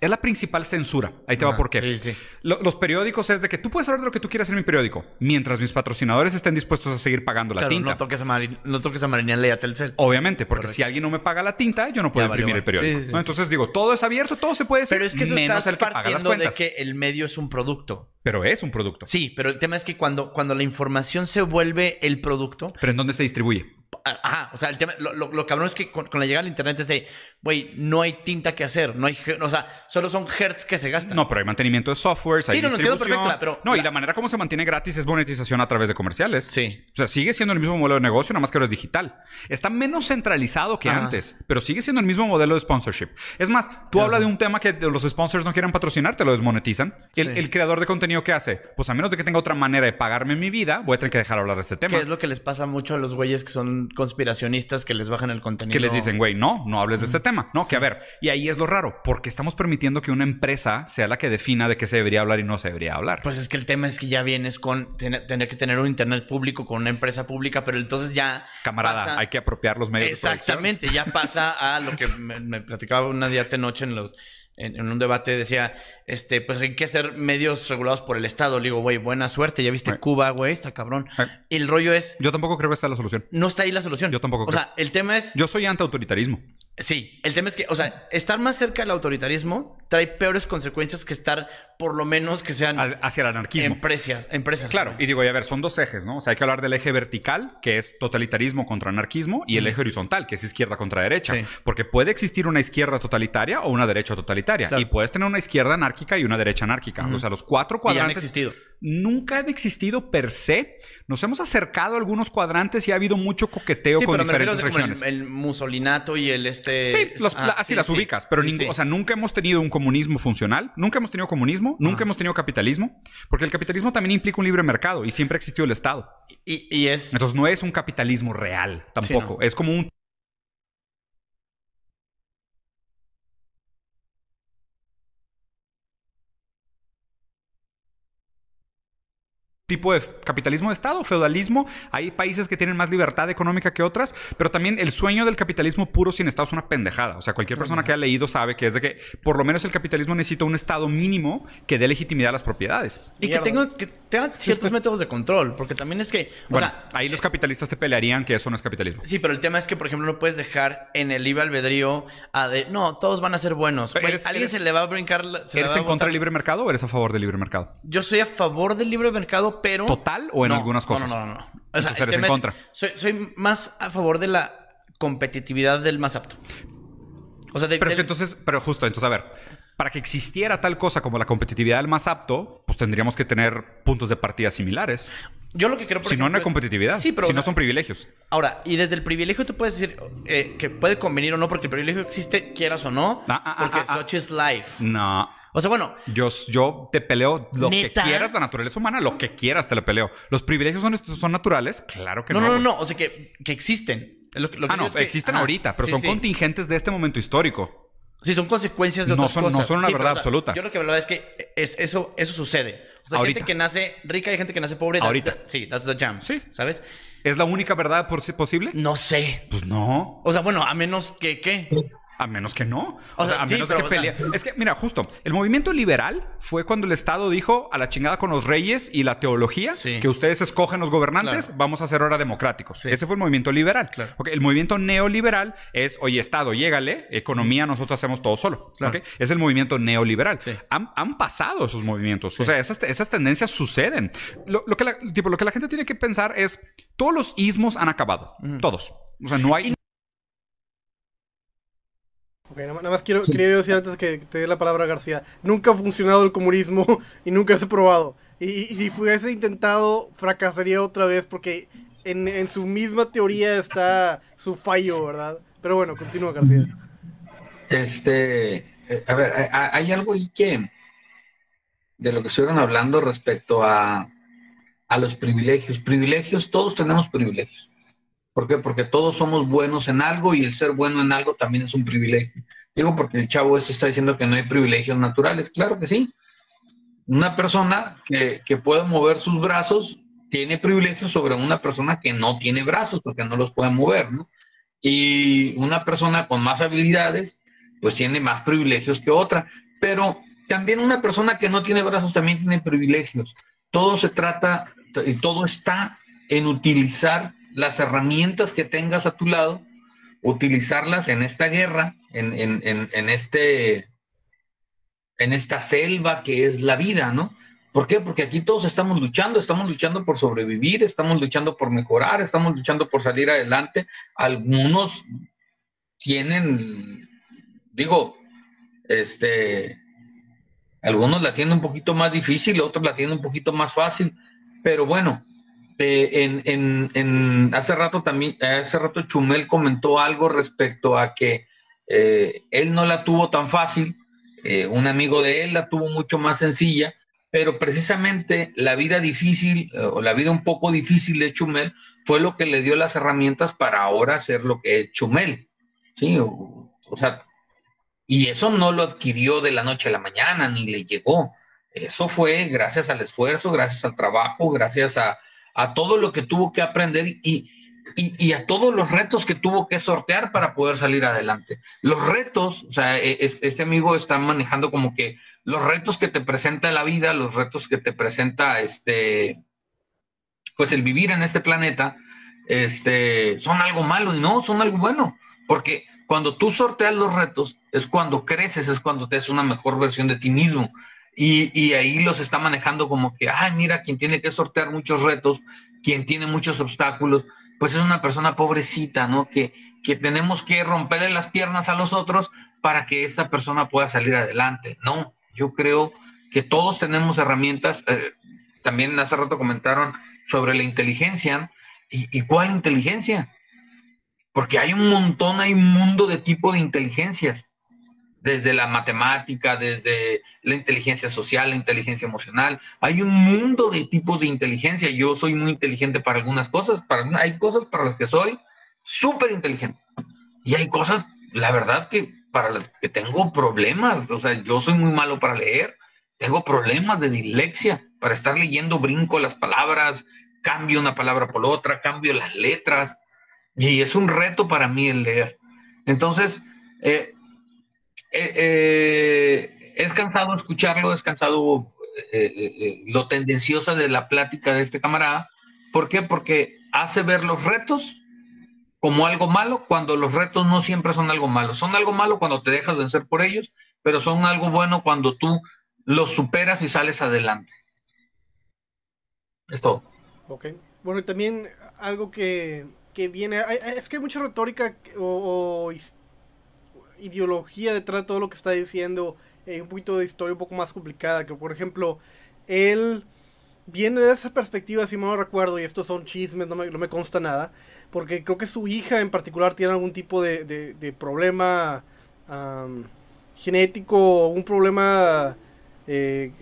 es la principal censura. Ahí te va por qué. Sí, sí. los periódicos es de que tú puedes hablar de lo que tú quieras en mi periódico, mientras mis patrocinadores estén dispuestos a seguir pagando la tinta. No toques a, no toques a Ley a Telcel. Obviamente, porque si alguien no me paga la tinta, yo no puedo imprimir el periódico. Entonces digo, todo es abierto, todo se puede hacer. Pero es que eso menos el que paga las cuentas. de que el medio es un producto. Pero es un producto. Sí, pero el tema es que cuando, cuando la información se vuelve el producto. Pero ¿en dónde se distribuye? Ajá, o sea, el tema, lo, lo, cabrón es que con, la llegada al internet es de, güey, no hay tinta que hacer, no hay, o sea, solo son hertz que se gastan. No, pero hay mantenimiento de software, sí, hay no, no, perfecta, pero... No, y la manera como se mantiene gratis es monetización a través de comerciales. Sí. O sea, sigue siendo el mismo modelo de negocio, nada más que ahora es digital. Está menos centralizado que antes, pero sigue siendo el mismo modelo de sponsorship. Es más, tú hablas de un tema que los sponsors no quieren patrocinar, te lo desmonetizan. El, el, creador de contenido, ¿qué hace? Pues a menos de que tenga otra manera de pagarme mi vida, voy a tener que dejar hablar de este tema. ¿Qué es lo que les pasa mucho a los güeyes que son conspiracionistas que les bajan el contenido. Que les dicen, güey, no, no hables de este tema. No, que a ver, y ahí es lo raro, porque estamos permitiendo que una empresa sea la que defina de qué se debería hablar y no se debería hablar. Pues es que el tema es que ya vienes con tener que tener un internet público con una empresa pública, pero entonces ya. Camarada, hay que apropiar los medios. Exactamente, ya pasa a lo que me, me platicaba una día de noche en los en, un debate decía, este, pues hay que hacer medios regulados por el Estado. Le digo, güey, buena suerte. Ya viste Cuba, güey, está cabrón. El rollo es... Yo tampoco creo que sea la solución. No está ahí la solución. Yo tampoco creo. O sea, el tema es... Yo soy anti-autoritarismo. Sí, el tema es que, o sea, estar más cerca del autoritarismo trae peores consecuencias que estar, por lo menos, que sean... Hacia el anarquismo. Empresas, empresas. Claro, y digo, a ver, son dos ejes, ¿no? O sea, hay que hablar del eje vertical, que es totalitarismo contra anarquismo, y el eje horizontal, que es izquierda contra derecha. Porque puede existir una izquierda totalitaria o una derecha totalitaria. Y puedes tener una izquierda anárquica y una derecha anárquica. O sea, los cuatro cuadrantes... Y han existido nunca han existido per se. Nos hemos acercado a algunos cuadrantes y ha habido mucho coqueteo con diferentes regiones. El, el, musolinato y el este. Sí, ah, así las ubicas, pero o sea, nunca hemos tenido un comunismo funcional, nunca hemos tenido comunismo, nunca hemos tenido capitalismo, porque el capitalismo también implica un libre mercado y siempre ha existido el Estado. Y, es. Entonces no es un capitalismo real tampoco, es como un tipo de capitalismo de Estado, feudalismo. Hay países que tienen más libertad económica que otras, pero también el sueño del capitalismo puro sin Estado es una pendejada. O sea, cualquier persona que haya leído sabe que es de que por lo menos el capitalismo necesita un Estado mínimo que dé legitimidad a las propiedades. Y que tenga, que tenga, ciertos métodos de control, porque también es que... O sea, ahí los capitalistas te pelearían que eso no es capitalismo. Sí, pero el tema es que, por ejemplo, no puedes dejar en el libre albedrío a de, no, todos van a ser buenos. alguien se le va a brincar... ¿Eres en contra del libre mercado o eres a favor del libre mercado? Yo soy a favor del libre mercado, pero... ¿Total o en algunas cosas? No, no, no. O sea, eres en contra. soy, más a favor de la competitividad del más apto. O sea, pero es que entonces, pero justo, entonces, a ver, para que existiera tal cosa como la competitividad del más apto, pues tendríamos que tener puntos de partida similares. Yo lo que creo, por Si no, no hay competitividad. Sí, pero, si no son privilegios. Ahora, y desde el privilegio tú puedes decir eh, que puede convenir o no, porque el privilegio existe, quieras o no, ah, ah, porque ah, such is life. No. O sea, bueno. Yo, yo te peleo lo que quieras, la naturaleza humana, lo que quieras te lo peleo. ¿Los privilegios son, son naturales? Claro que no. No, no, no. O sea, que, que existen. Lo, ah, no, existen ahorita, pero son contingentes de este momento histórico. Sí, son consecuencias de otras son, cosas. No son una verdad absoluta. Yo lo que hablaba es que es, eso, eso sucede. O sea, hay gente que nace rica y gente que nace pobre. ahorita. sí, that's the jam. Sí. ¿Sabes? ¿Es la única verdad posible? No sé. Pues no. O sea, bueno, a menos que, ¿qué? A menos que no. O, sea, a menos que pelea. Es que, mira, justo, el movimiento liberal fue cuando el Estado dijo a la chingada con los reyes y la teología que ustedes escogen los gobernantes, vamos a ser ahora democráticos. Ese fue el movimiento liberal. el movimiento neoliberal es, oye, Estado, llégale, economía, nosotros hacemos todo solo. Es el movimiento neoliberal. Han, pasado esos movimientos. O sea, esas, tendencias suceden. Lo, que la, tipo, lo que la gente tiene que pensar es, todos los ismos han acabado. Todos. O sea, no hay nada más quiero, quería decir antes que te dé la palabra García. Nunca ha funcionado el comunismo <laughs> y nunca se ha probado. Y, si fuese intentado, fracasaría otra vez porque en, su misma teoría está su fallo, ¿verdad? Pero bueno, continúa García. Este, eh, a ver, eh, hay algo ahí que, de lo que estuvieron hablando respecto a, a los privilegios. Privilegios, todos tenemos privilegios. ¿Por qué? Porque todos somos buenos en algo y el ser bueno en algo también es un privilegio. Digo porque el chavo este está diciendo que no hay privilegios naturales. Claro que sí. Una persona que, puede mover sus brazos tiene privilegios sobre una persona que no tiene brazos o que no los puede mover, ¿no? Y una persona con más habilidades, pues tiene más privilegios que otra. Pero también una persona que no tiene brazos también tiene privilegios. Todo se trata y todo está en utilizar las herramientas que tengas a tu lado, utilizarlas en esta guerra, en, este, en esta selva que es la vida, ¿no? ¿Por qué? Porque aquí todos estamos luchando, estamos luchando por sobrevivir, estamos luchando por mejorar, estamos luchando por salir adelante. Algunos tienen, digo, este, algunos la tienen un poquito más difícil, otros la tienen un poquito más fácil, pero bueno, eh, en, hace rato también, hace rato Chumel comentó algo respecto a que eh, él no la tuvo tan fácil, eh, un amigo de él la tuvo mucho más sencilla, pero precisamente la vida difícil o la vida un poco difícil de Chumel fue lo que le dio las herramientas para ahora hacer lo que es Chumel. Sí, o sea, y eso no lo adquirió de la noche a la mañana, ni le llegó. Eso fue gracias al esfuerzo, gracias al trabajo, gracias a, a todo lo que tuvo que aprender y, y, a todos los retos que tuvo que sortear para poder salir adelante. Los retos, o sea, e, este amigo está manejando como que los retos que te presenta la vida, los retos que te presenta este, pues el vivir en este planeta, este, son algo malo y no, son algo bueno, porque cuando tú sorteas los retos es cuando creces, es cuando te es una mejor versión de ti mismo. Y, ahí los está manejando como que, ay, mira, quien tiene que sortear muchos retos, quien tiene muchos obstáculos, pues es una persona pobrecita, ¿no? Que, que tenemos que romperle las piernas a los otros para que esta persona pueda salir adelante. No, yo creo que todos tenemos herramientas. Eh, también hace rato comentaron sobre la inteligencia. ¿Y, ¿Y cuál inteligencia? Porque hay un montón, hay un mundo de tipo de inteligencias desde la matemática, desde la inteligencia social, la inteligencia emocional. Hay un mundo de tipos de inteligencia. Yo soy muy inteligente para algunas cosas, para, hay cosas para las que soy súper inteligente. Y hay cosas, la verdad, que para las que tengo problemas. O sea, yo soy muy malo para leer, tengo problemas de dislexia. para estar leyendo brinco las palabras, cambio una palabra por otra, cambio las letras, y es un reto para mí el leer. Entonces, eh, eh, eh, es cansado escucharlo, es cansado lo tendenciosa de la plática de este camarada. ¿Por qué? Porque hace ver los retos como algo malo cuando los retos no siempre son algo malo. Son algo malo cuando te dejas vencer por ellos, pero son algo bueno cuando tú los superas y sales adelante. Es todo. Bueno, y también algo que, viene, es que hay mucha retórica o, ideología detrás de todo lo que está diciendo, eh, un poquito de historia un poco más complicada, que por ejemplo, él viene de esa perspectiva, si no recuerdo, y estos son chismes, no me, no me consta nada, porque creo que su hija en particular tiene algún tipo de, de, problema genético, un problema eh,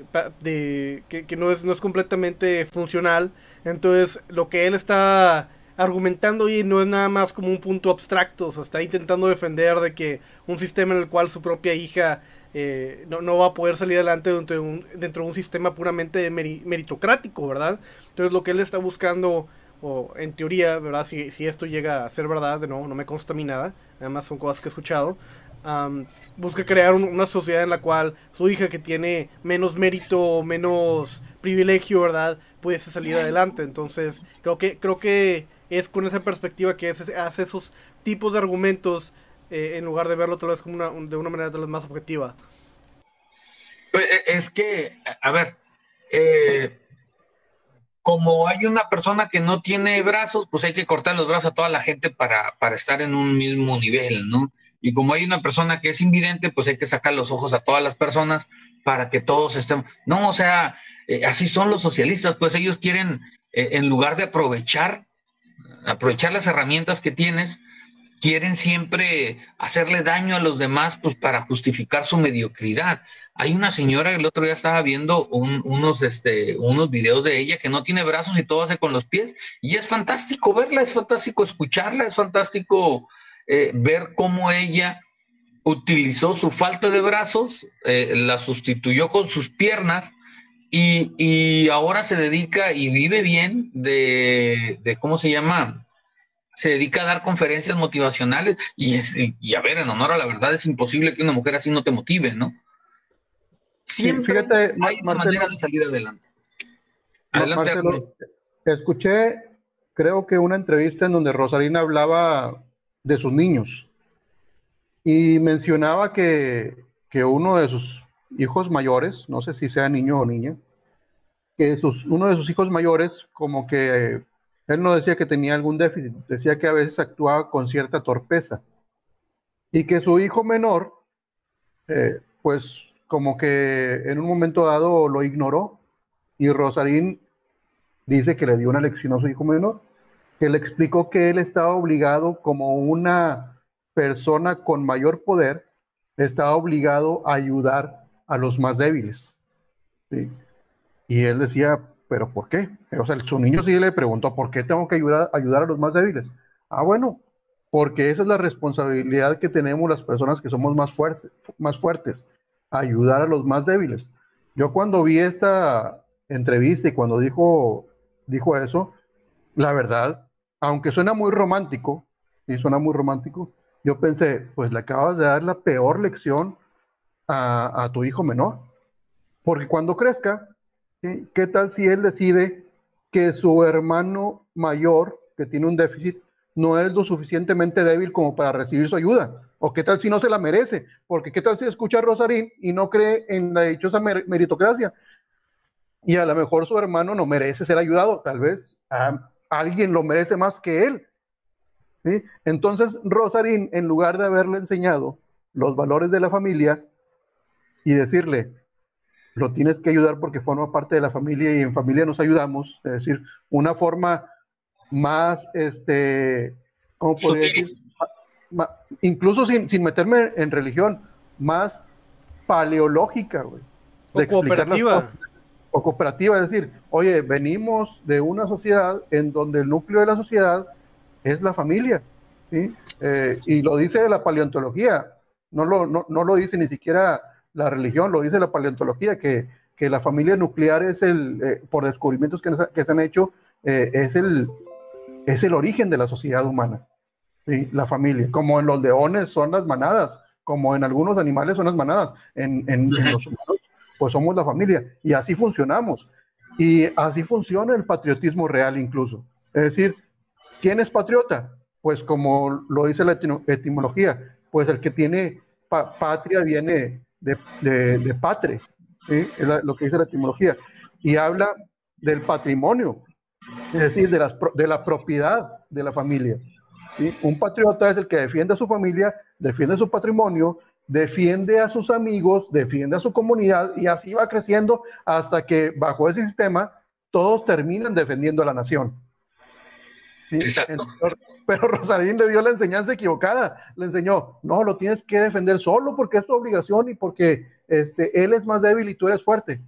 de, que, no, es, no es completamente funcional. Entonces, lo que él está argumentando ahí no es nada más como un punto abstracto, o sea, está intentando defender de que un sistema en el cual su propia hija eh, no, no, va a poder salir adelante dentro de un, dentro de un sistema puramente meritocrático, ¿verdad? Entonces lo que él está buscando o en teoría, ¿verdad? Si, si esto llega a ser verdad, de nuevo, no me consta a mí nada, además son cosas que he escuchado, busca crear una sociedad en la cual su hija que tiene menos mérito, menos privilegio, ¿verdad? Pudiese salir adelante. Entonces, creo que, creo que es con esa perspectiva que hace esos tipos de argumentos eh, en lugar de verlo tal vez como de una manera tal vez más objetiva. E, es que, a ver, eh, como hay una persona que no tiene brazos, pues hay que cortar los brazos a toda la gente para, para estar en un mismo nivel, ¿no? Y como hay una persona que es invidente, pues hay que sacar los ojos a todas las personas para que todos estén. No, o sea, eh, así son los socialistas, pues ellos quieren, en lugar de aprovechar, aprovechar las herramientas que tienes, quieren siempre hacerle daño a los demás, pues para justificar su mediocridad. Hay una señora, el otro día estaba viendo unos, este, unos videos de ella que no tiene brazos y todo hace con los pies. Y es fantástico verla, es fantástico escucharla, es fantástico eh, ver cómo ella utilizó su falta de brazos, eh, la sustituyó con sus piernas y, ahora se dedica y vive bien de, de, ¿cómo se llama? Se dedica a dar conferencias motivacionales y, es, y a ver, en honor a la verdad, es imposible que una mujer así no te motive, ¿no? Siempre fíjate, hay una manera de salir adelante. Adelante, escuché, creo que una entrevista en donde Rosarina hablaba de sus niños y mencionaba que, que uno de sus hijos mayores, no sé si sea niño o niña, que sus, uno de sus hijos mayores, como que él no decía que tenía algún déficit, decía que a veces actuaba con cierta torpeza. Y que su hijo menor, eh, pues como que en un momento dado lo ignoró. Y Rosarín dice que le dio una lección a su hijo menor, que le explicó que él estaba obligado como una persona con mayor poder, estaba obligado a ayudar a los más débiles. Y él decía, pero ¿por qué? O sea, su niño sí le preguntó, ¿por qué tengo que ayudar, ayudar a los más débiles? Ah, bueno, porque esa es la responsabilidad que tenemos las personas que somos más, fuertes, más fuertes ayudar a los más débiles. Yo cuando vi esta entrevista y cuando dijo, dijo eso, la verdad, aunque suena muy romántico, y suena muy romántico, yo pensé, pues le acabas de dar la peor lección a, tu hijo menor. Porque cuando crezca, ¿qué tal si él decide que su hermano mayor, que tiene un déficit, no es lo suficientemente débil como para recibir su ayuda? ¿O qué tal si no se la merece? Porque qué tal si escucha a Rosarín y no cree en la dichosa meritocracia. Y a lo mejor su hermano no merece ser ayudado. Tal vez alguien lo merece más que él. Entonces Rosarín, en lugar de haberle enseñado los valores de la familia y decirle, lo tienes que ayudar porque forma parte de la familia y en familia nos ayudamos, es decir, una forma más, este, ¿cómo podría decir? incluso sin, sin, meterme en religión, más paleológica, güey. O cooperativa. o cooperativa, es decir, oye, venimos de una sociedad en donde el núcleo de la sociedad es la familia, ¿sí? Eh, y lo dice la paleontología, no lo, no, no, lo dice ni siquiera la religión, lo dice la paleontología, que, que la familia nuclear es el, eh, por descubrimientos que, que, se han hecho, eh, es, el, es el origen de la sociedad humana, ¿sí? la familia. Como en los leones son las manadas, como en algunos animales son las manadas, en, en, en los humanos pues somos la familia y así funcionamos. Y así funciona el patriotismo real incluso. Es decir, ¿quién es patriota? Pues como lo dice la etimología, pues el que tiene patria viene de, de, de es lo que dice la etimología. Y habla del patrimonio, es decir, de, las, de la propiedad de la familia. Un patriota es el que defiende a su familia, defiende su patrimonio, defiende a sus amigos, defiende a su comunidad y así va creciendo hasta que bajo ese sistema todos terminan defendiendo a la nación. Exacto. pero Rosarín le dio la enseñanza equivocada. Le enseñó, no, lo tienes que defender solo porque es tu obligación y porque este, él es más débil y tú eres fuerte.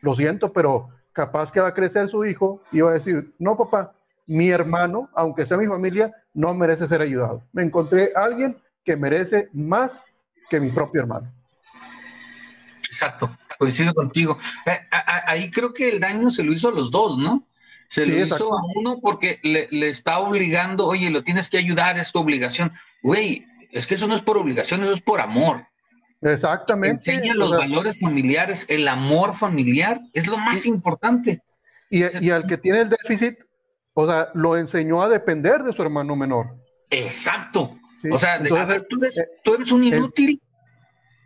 Lo siento, pero capaz que va a crecer su hijo y va a decir, no, papá, mi hermano, aunque sea mi familia, no merece ser ayudado. Me encontré a alguien que merece más que mi propio hermano. Exacto, coincido contigo. Eh, ahí creo que el daño se lo hizo a los dos, ¿no? Se lo hizo a uno porque le, está obligando, oye, lo tienes que ayudar, es tu obligación. Güey, es que eso no es por obligación, eso es por amor. Exactamente. Enseña los valores familiares, el amor familiar es lo más importante. Y, y al que tiene el déficit, o sea, lo enseñó a depender de su hermano menor. Exacto o sea, a ver, tú eres, eh, tú eres un inútil,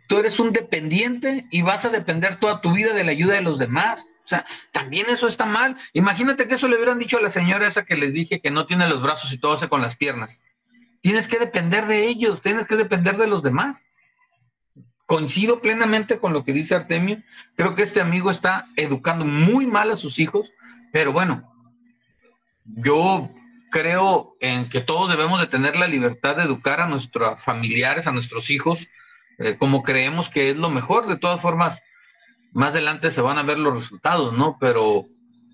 tú eres un dependiente y vas a depender toda tu vida de la ayuda de los demás. O sea, también eso está mal. Imagínate que eso le hubieran dicho a la señora esa que les dije que no tiene los brazos y todo hace con las piernas. Tienes que depender de ellos, tienes que depender de los demás. Coincido plenamente con lo que dice Artemio. Creo que este amigo está educando muy mal a sus hijos, pero bueno, yo creo en que todos debemos de tener la libertad de educar a nuestros familiares, a nuestros hijos, eh, como creemos que es lo mejor. De todas formas, más adelante se van a ver los resultados, ¿no? Pero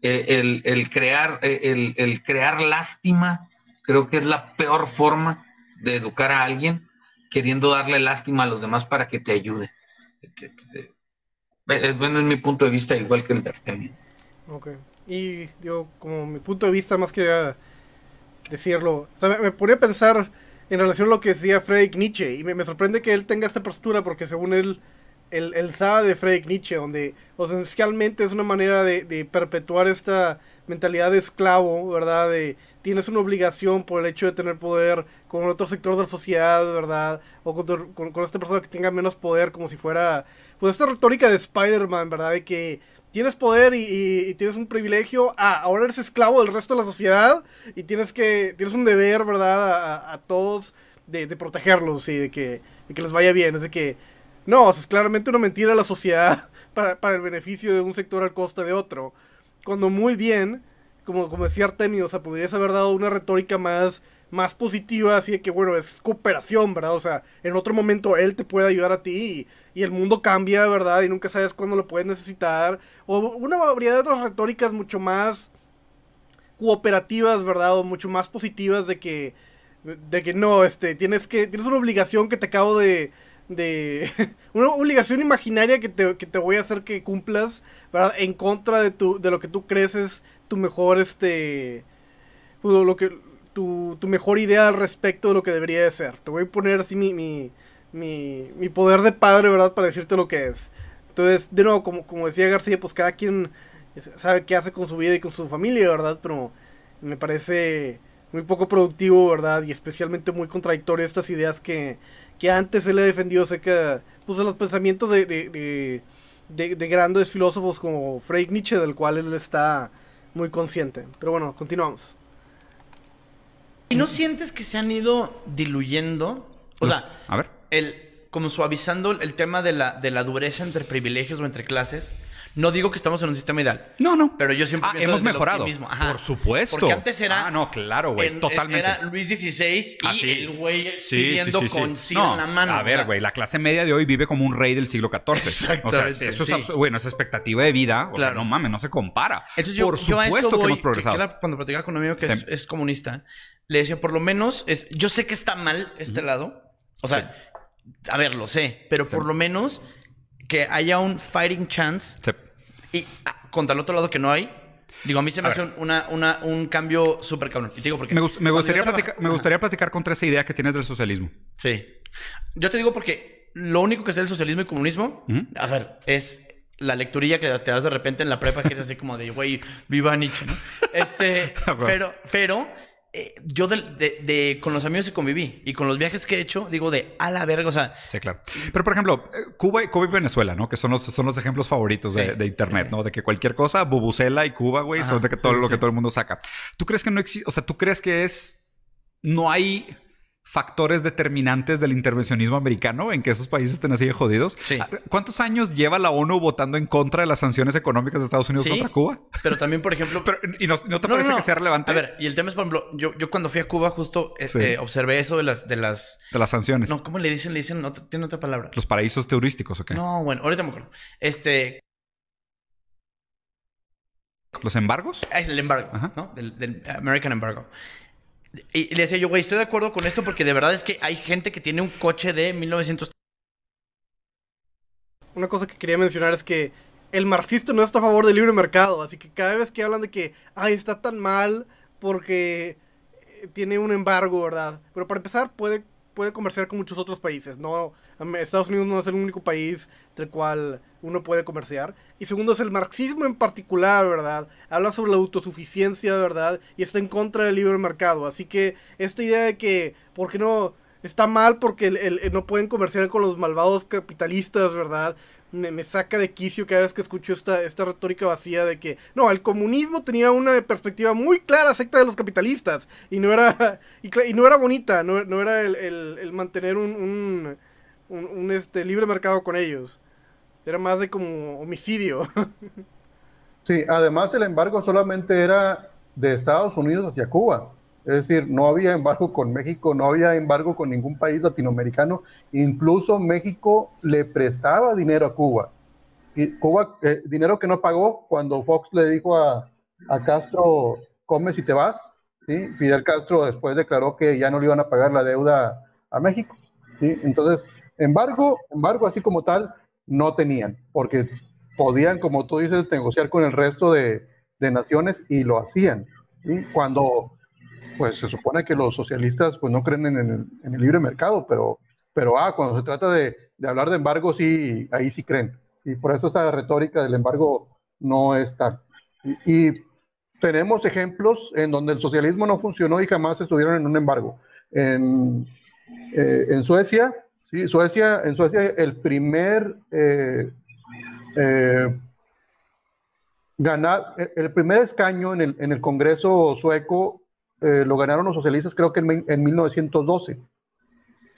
eh, el, crear, eh, el, crear lástima, creo que es la peor forma de educar a alguien, queriendo darle lástima a los demás para que te ayude. Bueno, es mi punto de vista, igual que el de Artemio. Ok. Y yo, como mi punto de vista, más que decirlo. O sea, me, me, ponía a pensar en relación a lo que decía Friedrich Nietzsche. Y me, sorprende que él tenga esta postura porque según él, el, el sabe de Friedrich Nietzsche, donde esencialmente es una manera de, perpetuar esta mentalidad de esclavo, ¿verdad? De tienes una obligación por el hecho de tener poder con otro sector de la sociedad, ¿verdad? O con, con, con esta persona que tenga menos poder, como si fuera, pues esta retórica de Spider-Man, ¿verdad? De que tienes poder y, tienes un privilegio, ah, ahora eres esclavo del resto de la sociedad y tienes que, tienes un deber, ¿verdad? A, todos de, protegerlos y de que, que, les vaya bien. Es de que, no, es claramente una mentira a la sociedad <laughs> para, para, el beneficio de un sector al costa de otro. Cuando muy bien, como, como decía Artemio, o sea, podrías haber dado una retórica más más positiva, así de que, bueno, es cooperación, ¿verdad? O sea, en otro momento él te puede ayudar a ti y, el mundo cambia, ¿verdad? Y nunca sabes cuándo lo puedes necesitar. O una variedad de otras retóricas mucho más cooperativas, ¿verdad? O mucho más positivas de que, de que no, este, tienes que, tienes una obligación que te acabo de, de <laughs> una obligación imaginaria que te, que te voy a hacer que cumplas, ¿verdad? En contra de tu, de lo que tú crees es tu mejor, este, pues, lo que, tu, tu, mejor idea al respecto de lo que debería de ser. Te voy a poner así mi, mi, mi, poder de padre, ¿verdad? Para decirte lo que es. Entonces, de nuevo, como, como decía García, pues cada quien sabe qué hace con su vida y con su familia, ¿verdad? Pero me parece muy poco productivo, ¿verdad? Y especialmente muy contradictorio estas ideas que, que antes él le defendió, sé que puso los pensamientos de, de, de, de, grandes filósofos como Friedrich Nietzsche, del cual él está muy consciente. Pero bueno, continuamos. ¿Y no sientes que se han ido diluyendo? O pues, sea, a ver. El, como suavizando el tema de la, de la dureza entre privilegios o entre clases. No digo que estamos en un sistema ideal. No, no. Pero yo siempre ah, hemos mejorado. Por supuesto. Porque antes era. Ah, no, claro, güey. Totalmente. Era Luis XVI y el güey pidiendo con no, en la mano. A ver, güey, la clase media de hoy vive como un rey del siglo XIV. Exactamente. O sea, eso es bueno, esa expectativa de vida. O sea, no mames, no se compara. Entonces yo, por supuesto que hemos progresado. cuando platicaba con un amigo que es, comunista, le decía, por lo menos, es, yo sé que está mal este lado. O sea, a ver, lo sé, pero por lo menos que haya un fighting chance y ah, contra el otro lado que no hay, Digo, a mí se me hace una, una, un cambio súper cabrón. Y te digo porque... Me, me gustaría, platicar, me gustaría platicar contra esa idea que tienes del socialismo. Sí. Yo te digo porque lo único que es el socialismo y comunismo, a ver, es la lecturilla que te das de repente en la prepa que es así como de, güey, viva Nietzsche, ¿no? <laughs> Este, pero, pero eh, yo de, con los amigos que conviví y con los viajes que he hecho, digo de a la verga, o sea. Sí, claro. Pero por ejemplo, eh, Cuba, Cuba y Venezuela, ¿no? Que son los, son los ejemplos favoritos de, Internet, ¿no? De que cualquier cosa, Bubucela y Cuba, güey, son de que todo lo que todo el mundo saca. ¿Tú crees que no existe, o sea, tú crees que es. No hay factores determinantes del intervencionismo americano en que esos países estén así de jodidos. Ah, ¿Cuántos años lleva la ONU votando en contra de las sanciones económicas de Estados Unidos contra Cuba? Pero también, por ejemplo... <laughs> ¿Y no, te parece que sea relevante? A ver, y el tema es, por ejemplo, yo, yo cuando fui a Cuba justo este, observé eso de las, de las... De las sanciones. No, ¿cómo le dicen? Le dicen, tiene otra palabra. Los paraísos turísticos, ¿ok? No, bueno, ahorita me acuerdo. Este... ¿Los embargos? Ah, el embargo, ¿no? Del, del American Embargo. Y le decía yo, güey, estoy de acuerdo con esto porque de verdad es que hay gente que tiene un coche de 1900. Una cosa que quería mencionar es que el marxista no está a favor del libre mercado, así que cada vez que hablan de que, ay, está tan mal porque eh, tiene un embargo, ¿verdad? Pero para empezar, puede, puede comerciar con muchos otros países, ¿no? Estados Unidos no es el único país del cual uno puede comerciar. Y segundo es el marxismo en particular, ¿verdad? Habla sobre la autosuficiencia, ¿verdad? Y está en contra del libre mercado. Así que esta idea de que, ¿por qué no? Está mal porque no pueden comerciar con los malvados capitalistas, ¿verdad? Me, saca de quicio cada vez que escucho esta, esta retórica vacía de que, no, el comunismo tenía una perspectiva muy clara acerca de los capitalistas y no era, <laughs> y, no era bonita, no, no era el, mantener un un, este, libre mercado con ellos. Era más de como homicidio. <laughs> Sí, además el embargo solamente era de Estados Unidos hacia Cuba. Es decir, no había embargo con México, no había embargo con ningún país latinoamericano. Incluso México le prestaba dinero a Cuba. Cuba, eh, dinero que no pagó cuando Fox le dijo a, a Castro, come si te vas. ¿sí? Fidel Castro después declaró que ya no le iban a pagar la deuda a México. ¿sí? Entonces, Embargo, embargo, así como tal, no tenían, porque podían, como tú dices, negociar con el resto de, naciones y lo hacían. Cuando, pues se supone que los socialistas pues no creen en el, libre mercado, pero, pero ah, cuando se trata de, hablar de embargo, sí, ahí sí creen. Y por eso esa retórica del embargo no es tal. Y, tenemos ejemplos en donde el socialismo no funcionó y jamás estuvieron en un embargo. En, eh, en Suecia, Sí, Suecia, en Suecia el primer eh, eh, ganar, el primer escaño en el, en el Congreso sueco eh, lo ganaron los socialistas creo que en, en 1912.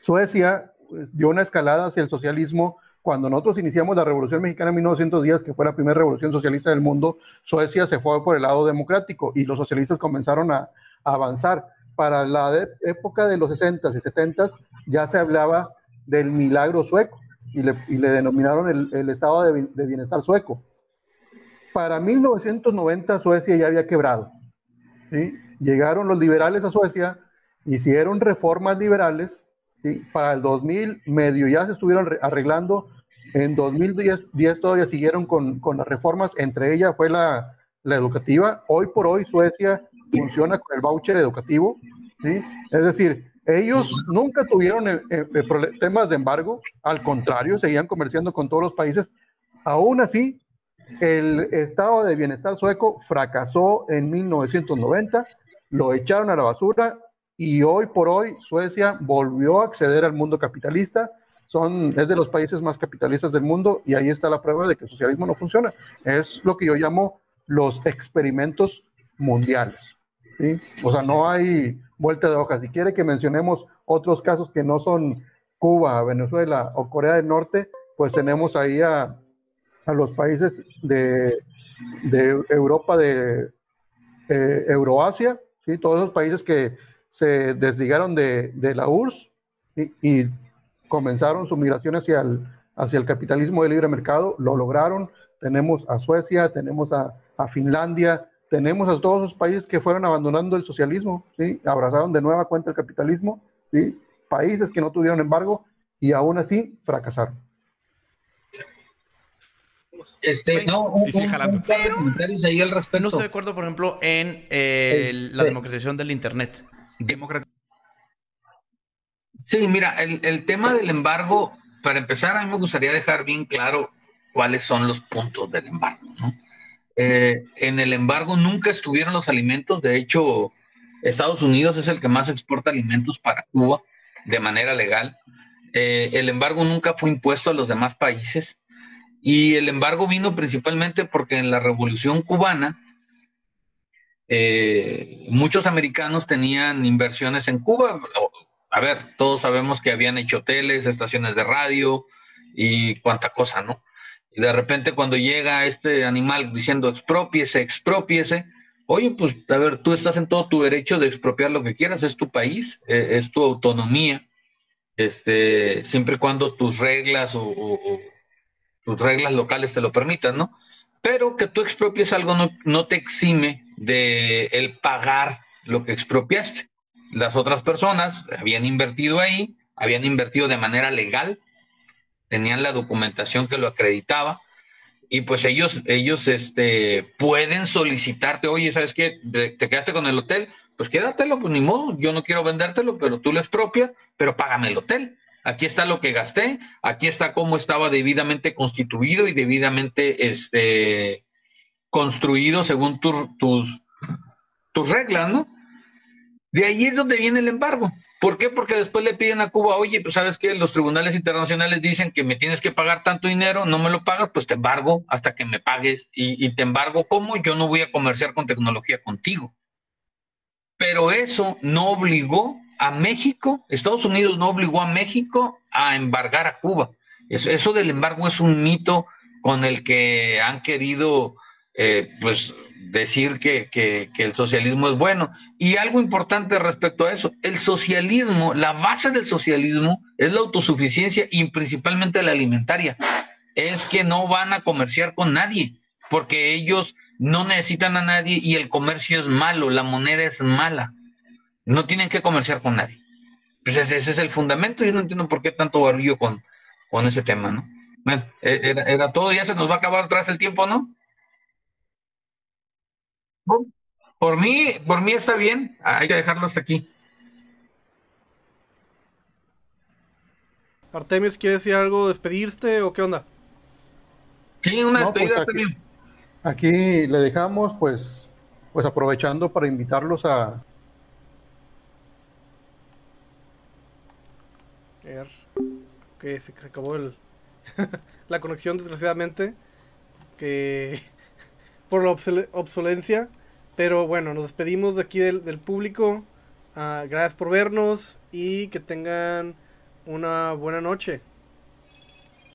Suecia pues, dio una escalada hacia el socialismo cuando nosotros iniciamos la Revolución Mexicana en 1910, que fue la primera revolución socialista del mundo, Suecia se fue por el lado democrático y los socialistas comenzaron a avanzar. Para la época de los 60s y 70s ya se hablaba del milagro sueco y le, denominaron el, estado de, bienestar sueco. Para 1990 Suecia ya había quebrado. Llegaron los liberales a Suecia, hicieron reformas liberales. ¿sí? Para el 2000 medio ya se estuvieron arreglando. En 2010 todavía siguieron con, las reformas, entre ellas fue la, educativa. Hoy por hoy Suecia funciona con el voucher educativo. Es decir, ellos nunca tuvieron eh, eh, temas de embargo, al contrario, seguían comerciando con todos los países. Aún así, el estado de bienestar sueco fracasó en 1990, lo echaron a la basura y hoy por hoy Suecia volvió a acceder al mundo capitalista. Son, es de los países más capitalistas del mundo y ahí está la prueba de que el socialismo no funciona. Es lo que yo llamo los experimentos mundiales. ¿sí? O sea, no hay vuelta de hoja. Si quiere que mencionemos otros casos que no son Cuba, Venezuela o Corea del Norte, pues tenemos ahí a, los países de, Europa, de eh, Euroasia, ¿sí? todos esos países que se desligaron de, la URSS y, comenzaron su migración hacia el, capitalismo de libre mercado, lo lograron. Tenemos a Suecia, tenemos a Finlandia, tenemos a todos esos países que fueron abandonando el socialismo, ¿sí? abrazaron de nueva cuenta el capitalismo, ¿sí? países que no tuvieron embargo y aún así fracasaron. Este, no, un, un, un comentarios ahí al respecto. No estoy de acuerdo, por ejemplo, en eh, la democratización del Internet. Sí, mira, el, el tema del embargo, para empezar, a mí me gustaría dejar bien claro cuáles son los puntos del embargo. ¿no? Eh, en el embargo nunca estuvieron los alimentos, de hecho, Estados Unidos es el que más exporta alimentos para Cuba de manera legal. Eh, el embargo nunca fue impuesto a los demás países y el embargo vino principalmente porque en la revolución cubana eh, muchos americanos tenían inversiones en Cuba. A ver, todos sabemos que habían hecho hoteles, estaciones de radio y cuánta cosa, ¿no? Y de repente cuando llega este animal diciendo expropiese, expropiese, oye, pues a ver, tú estás en todo tu derecho de expropiar lo que quieras, es tu país, eh, es tu autonomía, este, siempre y cuando tus reglas o, tus reglas locales te lo permitan, ¿no? Pero que tú expropies algo no, no te exime de el pagar lo que expropiaste. Las otras personas habían invertido ahí, habían invertido de manera legal, tenían la documentación que lo acreditaba y pues ellos, ellos este, pueden solicitarte, oye, ¿sabes qué? ¿Te quedaste con el hotel? Pues quédatelo, pues ni modo, yo no quiero vendértelo, pero tú lo expropias, pero págame el hotel. Aquí está lo que gasté, aquí está cómo estaba debidamente constituido y debidamente este, construido según tus, tus reglas, ¿no? De ahí es donde viene el embargo. ¿Por qué? Porque después le piden a Cuba, oye, pues sabes que los tribunales internacionales dicen que me tienes que pagar tanto dinero, no me lo pagas, pues te embargo hasta que me pagues. Y, te embargo, ¿cómo? Yo no voy a comerciar con tecnología contigo. Pero eso no obligó a México, Estados Unidos no obligó a México a embargar a Cuba. Eso, del embargo es un mito con el que han querido, eh, pues, decir que, que, el socialismo es bueno. Y algo importante respecto a eso, el socialismo, la base del socialismo es la autosuficiencia y principalmente la alimentaria. Es que no van a comerciar con nadie, porque ellos no necesitan a nadie y el comercio es malo, la moneda es mala. No tienen que comerciar con nadie. Pues ese, es el fundamento. Yo no entiendo por qué tanto barullo con, con ese tema, ¿no? Bueno, e, era, era todo, ya se nos va a acabar atrás el tiempo, ¿no? Por mí, por mí está bien. Hay que dejarlo hasta aquí. Artemios, ¿quieres decir algo, despedirte o qué onda? Sí, una despedida pues aquí, aquí, le dejamos, pues, pues aprovechando para invitarlos a. Que se, acabó el <laughs> la conexión, desgraciadamente. Que por la obsolencia. Pero bueno, nos despedimos de aquí del, público. Ah, gracias por vernos y que tengan una buena noche.